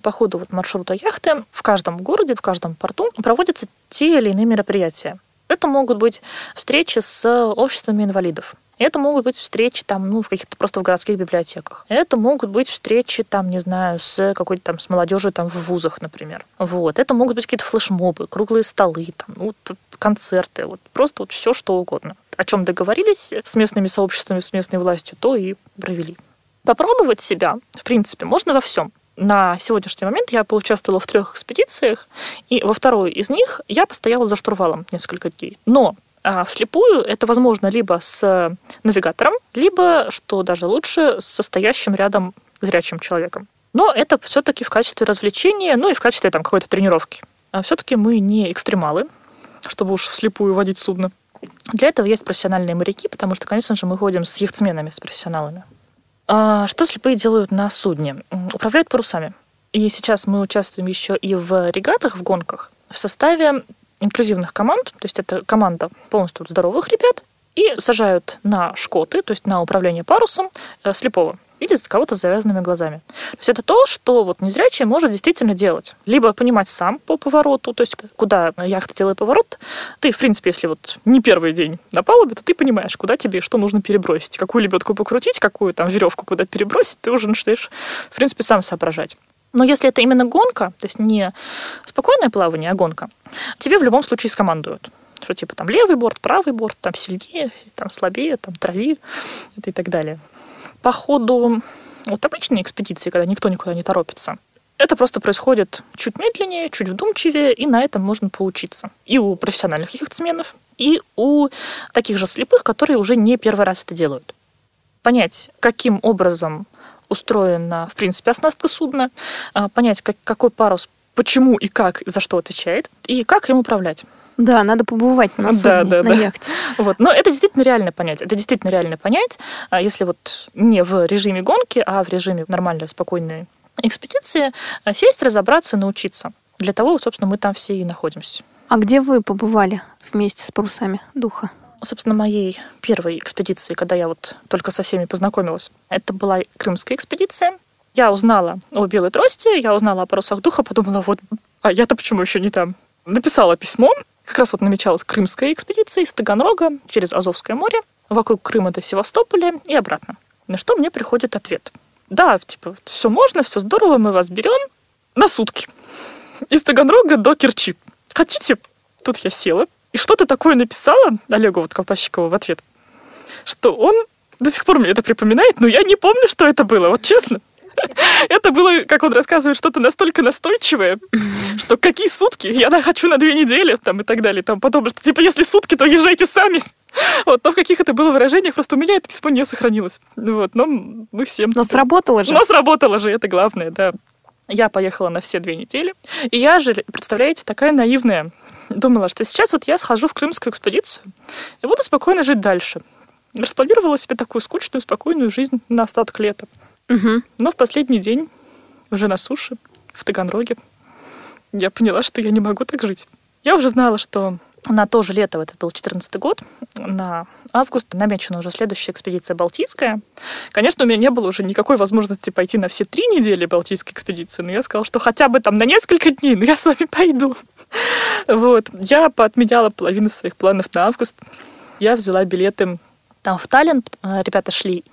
по ходу вот маршрута яхты в каждом городе, в каждом порту проводятся те или иные мероприятия. Это могут быть встречи с обществами инвалидов. Это могут быть встречи там, ну, в каких-то просто в городских библиотеках. Это могут быть встречи там, не знаю, с какой-то там, с молодежью там в вузах, например. Вот. Это могут быть какие-то флешмобы, круглые столы, там, ну, концерты, вот просто вот все что угодно. О чем договорились с местными сообществами, с местной властью, то и провели. Попробовать себя, в принципе, можно во всем. На сегодняшний момент я поучаствовала в трех экспедициях, и во второй из них я постояла за штурвалом несколько дней. Но а вслепую это возможно либо с навигатором, либо, что даже лучше, с состоящим рядом зрячим человеком. Но это все-таки в качестве развлечения, ну и в качестве там какой-то тренировки. А все-таки мы не экстремалы, чтобы уж вслепую водить судно. Для этого есть профессиональные моряки, потому что, конечно же, мы ходим с яхтсменами, с профессионалами. А что слепые делают на судне? Управляют парусами. И сейчас мы участвуем еще и в регатах, в гонках, в составе инклюзивных команд, то есть это команда полностью здоровых ребят, и сажают на шкоты, то есть на управление парусом э, слепого или кого-то с завязанными глазами. То есть это то, что вот незрячий может действительно делать. Либо понимать сам по повороту, то есть куда яхта делает поворот. Ты, в принципе, если вот не первый день на палубе, то ты понимаешь, куда тебе что нужно перебросить, какую лебедку покрутить, какую там веревку куда перебросить, ты уже начинаешь, в принципе, сам соображать. Но если это именно гонка, то есть не спокойное плавание, а гонка, тебе в любом случае скомандуют. Что типа там левый борт, правый борт, там сильнее, там слабее, там трави и так далее. По ходу вот обычной экспедиции, когда никто никуда не торопится, это просто происходит чуть медленнее, чуть вдумчивее, и на этом можно поучиться. И у профессиональных яхтсменов, и у таких же слепых, которые уже не первый раз это делают. Понять, каким образом устроена, в принципе, оснастка судна, а, понять, как, какой парус почему и как, за что отвечает, и как им управлять. Да, надо побывать на судне, да, да, на да. яхте. Вот. Но это действительно реально понять. Это действительно реально понять, а если вот не в режиме гонки, а в режиме нормальной, спокойной экспедиции, а сесть, разобраться, научиться. Для того, собственно, мы там все и находимся. А где вы побывали вместе с парусами духа? Собственно, моей первой экспедиции, когда я вот только со всеми познакомилась. Это была крымская экспедиция. Я узнала о белой трости, я узнала о парусах духа, подумала, вот, а я-то почему еще не там? Написала письмо, как раз вот намечалась крымская экспедиция из Таганрога через Азовское море, вокруг Крыма до Севастополя и обратно. На что мне приходит ответ. Да, типа, все можно, все здорово, мы вас берем на сутки. Из Таганрога до Керчи. Хотите? Тут я села, и что-то такое написала Олегу вот Колпащикову в ответ, что он до сих пор мне это припоминает, но я не помню, что это было, вот честно. Это было, как он рассказывает, что-то настолько настойчивое, что какие сутки, я хочу на две недели, там, и так далее, там, подобное, что, типа, если сутки, то езжайте сами. Вот, но в каких это было выражениях, просто у меня это письмо не сохранилось. Вот, но мы всем... Но сработало же. Но сработало же, это главное, да. Я поехала на все две недели. И я же, представляете, такая наивная. Думала, что сейчас вот я схожу в крымскую экспедицию и буду спокойно жить дальше. Распланировала себе такую скучную, спокойную жизнь на остаток лета. Угу. Но в последний день, уже на суше, в Таганроге, я поняла, что я не могу так жить. Я уже знала, что на то же лето, это был 14 год, на август намечена уже следующая экспедиция Балтийская. Конечно, у меня не было уже никакой возможности пойти на все три недели Балтийской экспедиции, но я сказала, что хотя бы там на несколько дней, но я с вами пойду. Вот. Я поотменяла половину своих планов на август. Я взяла билеты там в Таллин. Ребята шли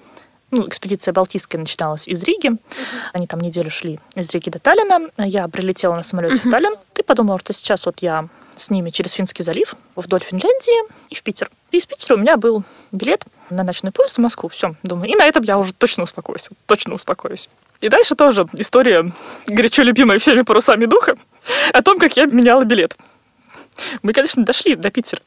ну, экспедиция Балтийская начиналась из Риги. Они там неделю шли из Риги до Таллина. Я прилетела на самолете в Таллин. Ты подумала, что сейчас вот я с ними через Финский залив вдоль Финляндии и в Питер. И из Питера у меня был билет на ночной поезд в Москву. Все, думаю. И на этом я уже точно успокоюсь. Точно успокоюсь. И дальше тоже история, горячо любимая всеми парусами духа, о том, как я меняла билет. Мы, конечно, дошли до Питера.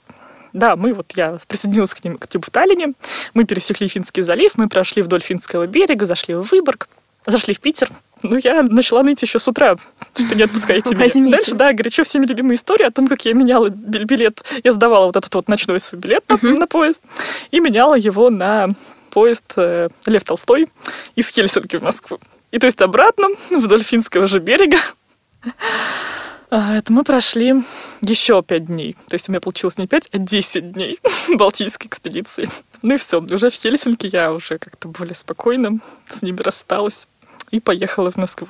Да, мы вот, я присоединилась к ним к ним в Таллине, мы пересекли Финский залив, мы прошли вдоль Финского берега, зашли в Выборг, зашли в Питер. Ну, я начала ныть еще с утра, что не отпускаете меня. Возьмите. Дальше, да, горячо всеми любимая история о том, как я меняла бил- билет. Я сдавала вот этот вот ночной свой билет на, на поезд и меняла его на поезд э, Лев Толстой из Хельсинки в Москву. И то есть обратно, вдоль финского же берега. А, Это мы прошли еще пять дней. То есть у меня получилось не пять, а десять дней Балтийской экспедиции. Ну и все, уже в Хельсинки я уже как-то более спокойно с ними рассталась и поехала в Москву.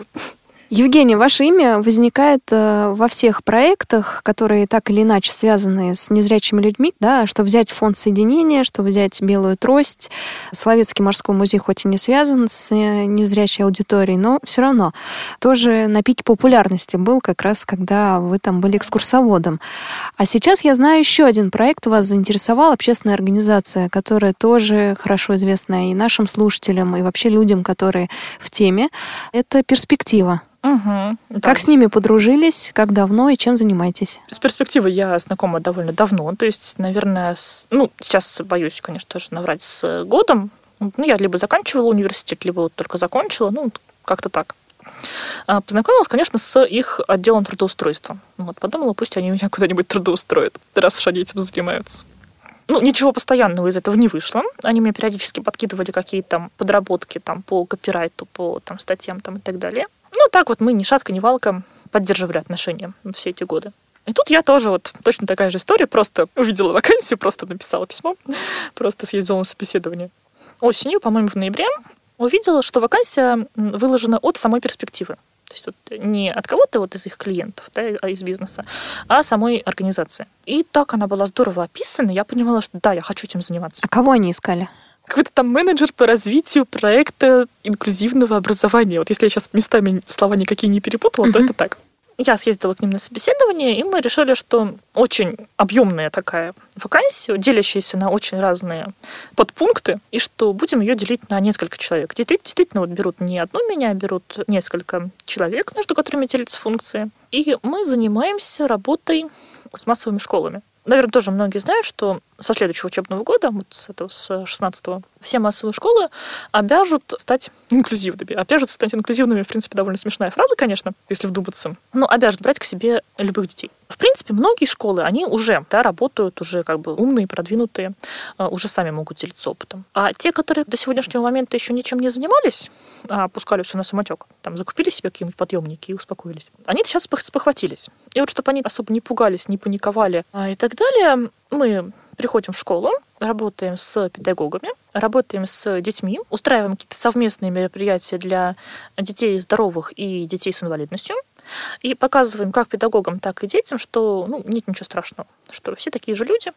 Евгений, ваше имя возникает э, во всех проектах, которые так или иначе связаны с незрячими людьми, да, что взять фонд соединения, что взять белую трость. Словецкий морской музей хоть и не связан с э, незрячей аудиторией, но все равно тоже на пике популярности был как раз, когда вы там были экскурсоводом. А сейчас я знаю еще один проект вас заинтересовал, общественная организация, которая тоже хорошо известна и нашим слушателям, и вообще людям, которые в теме. Это перспектива. Угу, Как с ними подружились, как давно и чем занимаетесь? С перспективой я знакома довольно давно. То есть, наверное, с- ну, сейчас боюсь, конечно, тоже наврать с годом. Ну, я либо заканчивала университет, либо вот только закончила. Ну, как-то так. А, Познакомилась, конечно, с их отделом трудоустройства. Вот, подумала, пусть они меня куда-нибудь трудоустроят, раз уж они этим занимаются. Ну, ничего постоянного из этого не вышло. Они мне периодически подкидывали какие-то подработки там, по копирайту, по там, статьям там, и так далее. Ну, так вот мы ни шатка, ни валка поддерживали отношения все эти годы. И тут я тоже вот точно такая же история, просто увидела вакансию, просто написала письмо, просто съездила на собеседование. Осенью, по-моему, в ноябре, увидела, что вакансия выложена от самой перспективы. То есть вот не от кого-то вот из их клиентов, да, а из бизнеса, а самой организации. И так она была здорово описана, я понимала, что да, я хочу этим заниматься. А кого они искали? Какой-то там менеджер по развитию проекта инклюзивного образования. Вот если я сейчас местами слова никакие не перепутала, то Мгм. это так. Я съездила к ним на собеседование, и мы решили, что очень объемная такая вакансия, делящаяся на очень разные подпункты, и что будем ее делить на несколько человек. Действи- Действительно, вот берут не одну меня, а берут несколько человек, между которыми делятся функции. И мы занимаемся работой с массовыми школами. Наверное, тоже многие знают, что со следующего учебного года, вот с этого, с 16 все массовые школы обяжут стать инклюзивными. Обяжут стать инклюзивными, в принципе, довольно смешная фраза, конечно, если вдуматься. Но обяжут брать к себе любых детей. В принципе, многие школы, они уже да, работают, уже как бы умные, продвинутые, а, уже сами могут делиться опытом. А те, которые до сегодняшнего момента еще ничем не занимались, а пускали все на самотек, там закупили себе какие-нибудь подъемники и успокоились, они сейчас спох- спохватились. И вот чтобы они особо не пугались, не паниковали а, и так далее, мы приходим в школу, работаем с педагогами, работаем с детьми, устраиваем какие-то совместные мероприятия для детей здоровых и детей с инвалидностью, и показываем как педагогам, так и детям, что ну, нет ничего страшного, что все такие же люди,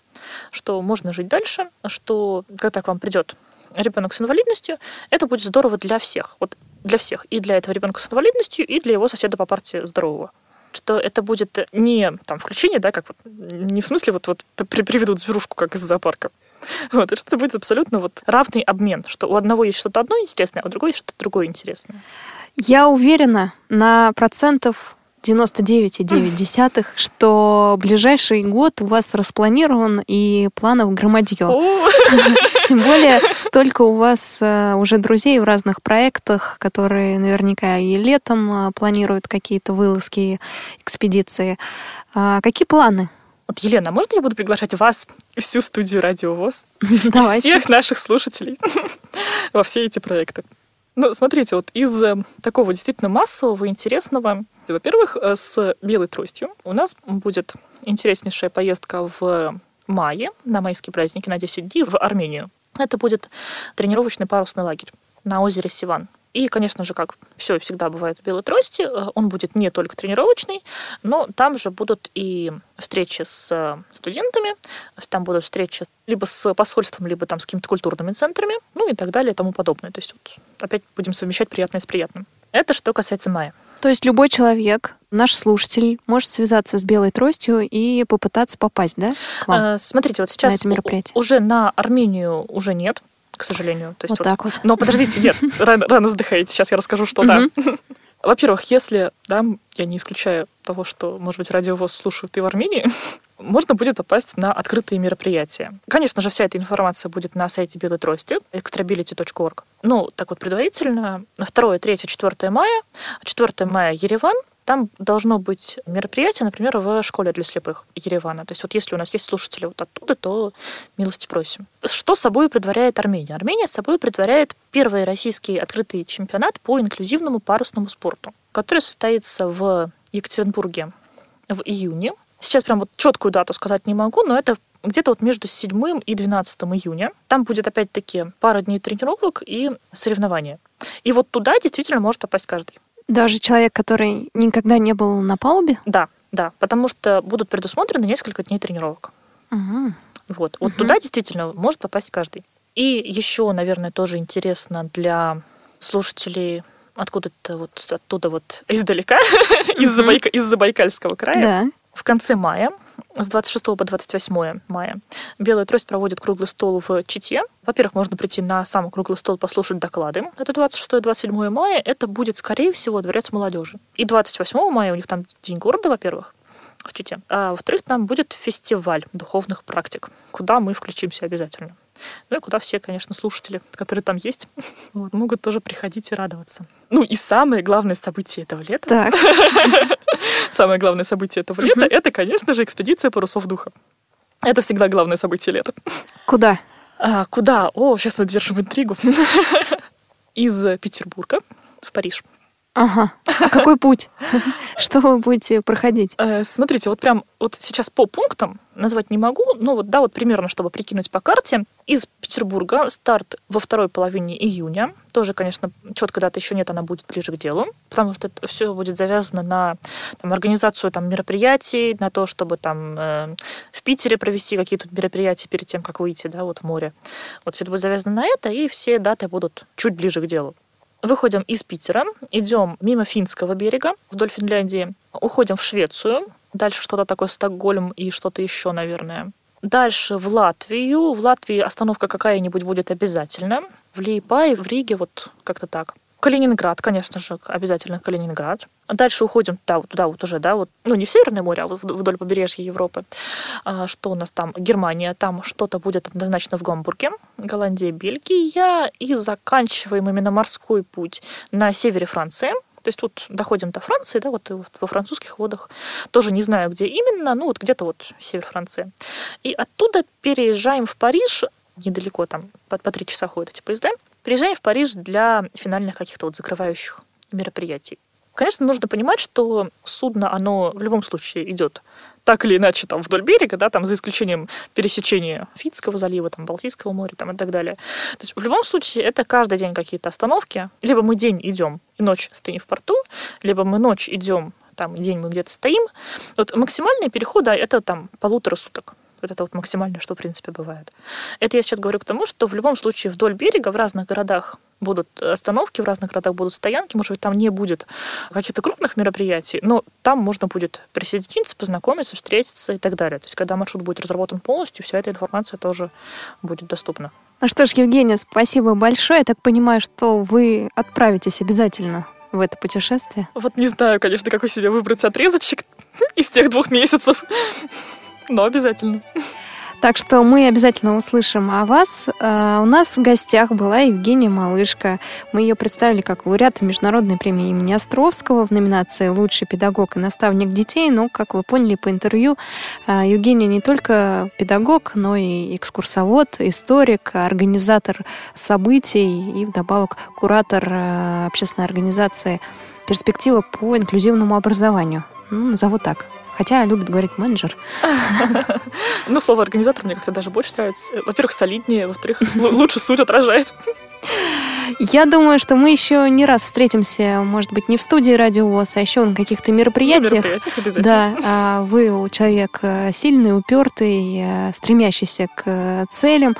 что можно жить дальше, что когда к вам придет ребенок с инвалидностью, это будет здорово для всех. Вот для всех. И для этого ребенка с инвалидностью, и для его соседа по парте здорового что это будет не там включение, да, как вот, не в смысле вот, вот при- приведут зверушку, как из зоопарка. Вот, что это будет абсолютно вот равный обмен, что у одного есть что-то одно интересное, а у другого есть что-то другое интересное. Я уверена на процентов 99,9, что ближайший год у вас распланирован и планов громадье. Тем более столько у вас э, уже друзей в разных проектах, которые наверняка и летом э, планируют какие-то вылазки, экспедиции. А какие планы? Вот, Елена, можно я буду приглашать вас и всю студию Радио ВОЗ? Давайте. Всех наших слушателей во все эти проекты. Ну, смотрите, вот из э, такого действительно массового, интересного, во-первых, э, с белой тростью у нас будет интереснейшая поездка в мае на майские праздники на 10 дней в Армению. Это будет тренировочный парусный лагерь на озере Сиван. И, конечно же, как все всегда бывает в белой трости, э, он будет не только тренировочный, но там же будут и встречи с э, студентами, там будут встречи либо с посольством, либо там с какими-то культурными центрами, ну и так далее и тому подобное. То есть вот опять будем совмещать приятное с приятным. Это что касается мая. То есть любой человек, наш слушатель, может связаться с белой тростью и попытаться попасть, да, к вам? Смотрите, вот сейчас на это мероприятие. уже на Армению уже нет, к сожалению. То есть вот, вот так вот. Но подождите, нет, рано, рано вздыхаете. Сейчас я расскажу, что да. Во-первых, если, да, я не исключаю того, что, может быть, радиовоз слушают и в Армении, можно будет попасть на открытые мероприятия. Конечно же, вся эта информация будет на сайте Белой Трости, extrability.org. Ну, так вот, предварительно, 2, 3, 4 мая. 4 мая Ереван, там должно быть мероприятие, например, в школе для слепых Еревана. То есть вот если у нас есть слушатели вот оттуда, то милости просим. Что собой предваряет Армения? Армения собой предваряет первый российский открытый чемпионат по инклюзивному парусному спорту, который состоится в Екатеринбурге в июне. Сейчас прям вот четкую дату сказать не могу, но это где-то вот между 7 и 12 июня. Там будет опять-таки пара дней тренировок и соревнования. И вот туда действительно может попасть каждый. Даже человек, который никогда не был на палубе? Да, да, потому что будут предусмотрены несколько дней тренировок. Угу. Вот, вот угу. туда действительно может попасть каждый. И еще, наверное, тоже интересно для слушателей откуда-то вот оттуда вот издалека, из, Забайка, из Забайкальского края. В конце мая с 26 по 28 мая Белая трость проводит круглый стол в Чите. Во-первых, можно прийти на сам круглый стол, послушать доклады. Это 26-27 мая. Это будет, скорее всего, Дворец молодежи. И 28 мая у них там День города, во-первых, в Чите. А во-вторых, там будет фестиваль духовных практик, куда мы включимся обязательно. Ну и куда все, конечно, слушатели, которые там есть, вот, могут тоже приходить и радоваться. Ну и самое главное событие этого лета. Так. Самое главное событие этого лета — это, конечно же, экспедиция парусов духа. Это всегда главное событие лета. Куда? А, куда? О, сейчас мы держим интригу. Из Петербурга в Париж. Ага. А какой путь? Что вы будете проходить? Э, смотрите, вот прям вот сейчас по пунктам назвать не могу, но вот да, вот примерно, чтобы прикинуть по карте. Из Петербурга старт во второй половине июня. Тоже, конечно, четкой даты еще нет, она будет ближе к делу, потому что это все будет завязано на там, организацию там, мероприятий, на то, чтобы там э, в Питере провести какие-то мероприятия перед тем, как выйти да, вот в море. Вот все это будет завязано на это, и все даты будут чуть ближе к делу. Выходим из Питера, идем мимо финского берега вдоль Финляндии, уходим в Швецию, дальше что-то такое Стокгольм и что-то еще, наверное. Дальше в Латвию. В Латвии остановка какая-нибудь будет обязательно. В Лиепае, в Риге, вот как-то так. Калининград, конечно же, обязательно Калининград. Дальше уходим да, вот туда вот уже, да, вот, ну не в Северное море, а вдоль побережья Европы. А, что у нас там? Германия, там что-то будет однозначно в Гамбурге, Голландия, Бельгия, и заканчиваем именно морской путь на севере Франции. То есть вот доходим до Франции, да, вот во французских водах. Тоже не знаю, где именно, ну вот где-то вот север Франции. И оттуда переезжаем в Париж, недалеко там, по, по три часа ходят эти поезда. Приезжаем в Париж для финальных каких-то вот закрывающих мероприятий. Конечно, нужно понимать, что судно, оно в любом случае идет так или иначе там вдоль берега, да, там за исключением пересечения Финского залива, там Балтийского моря, там и так далее. То есть в любом случае это каждый день какие-то остановки. Либо мы день идем и ночь стоим в порту, либо мы ночь идем, там день мы где-то стоим. Вот максимальные переходы это там полутора суток. Вот это вот максимальное, что в принципе бывает. Это я сейчас говорю к тому, что в любом случае вдоль берега в разных городах будут остановки, в разных городах будут стоянки, может быть, там не будет каких-то крупных мероприятий, но там можно будет присоединиться, познакомиться, встретиться и так далее. То есть, когда маршрут будет разработан полностью, вся эта информация тоже будет доступна. Ну что ж, Евгения, спасибо большое. Я так понимаю, что вы отправитесь обязательно в это путешествие? Вот не знаю, конечно, какой себе выбрать отрезочек из тех двух месяцев, но обязательно. Так что мы обязательно услышим о вас. Э, у нас в гостях была Евгения Малышка. Мы ее представили как лауреат международной премии имени Островского в номинации «Лучший педагог и наставник детей». Но, как вы поняли по интервью, э, Евгения не только педагог, но и экскурсовод, историк, организатор событий и вдобавок куратор э, общественной организации «Перспектива по инклюзивному образованию». Ну, назову так. Хотя любит говорить менеджер. Ну, слово организатор мне как-то даже больше нравится. Во-первых, солиднее, во-вторых, лучше суть отражает. Я думаю, что мы еще не раз встретимся, может быть, не в студии Радио ВОЗ, а еще на каких-то мероприятиях. На мероприятиях обязательно. Да, а вы человек э, сильный, упертый, э, стремящийся к э, целям.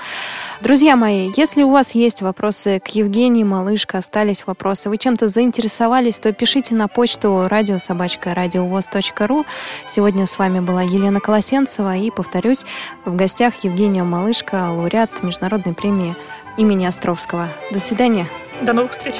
Друзья мои, если у вас есть вопросы к Евгении Малышко, остались вопросы, вы чем-то заинтересовались, то пишите на почту радиособачка радиовоз.ру. Сегодня с вами была Елена Колосенцева и, повторюсь, в гостях Евгения Малышко, лауреат Международной премии имени Островского. До свидания. До новых встреч.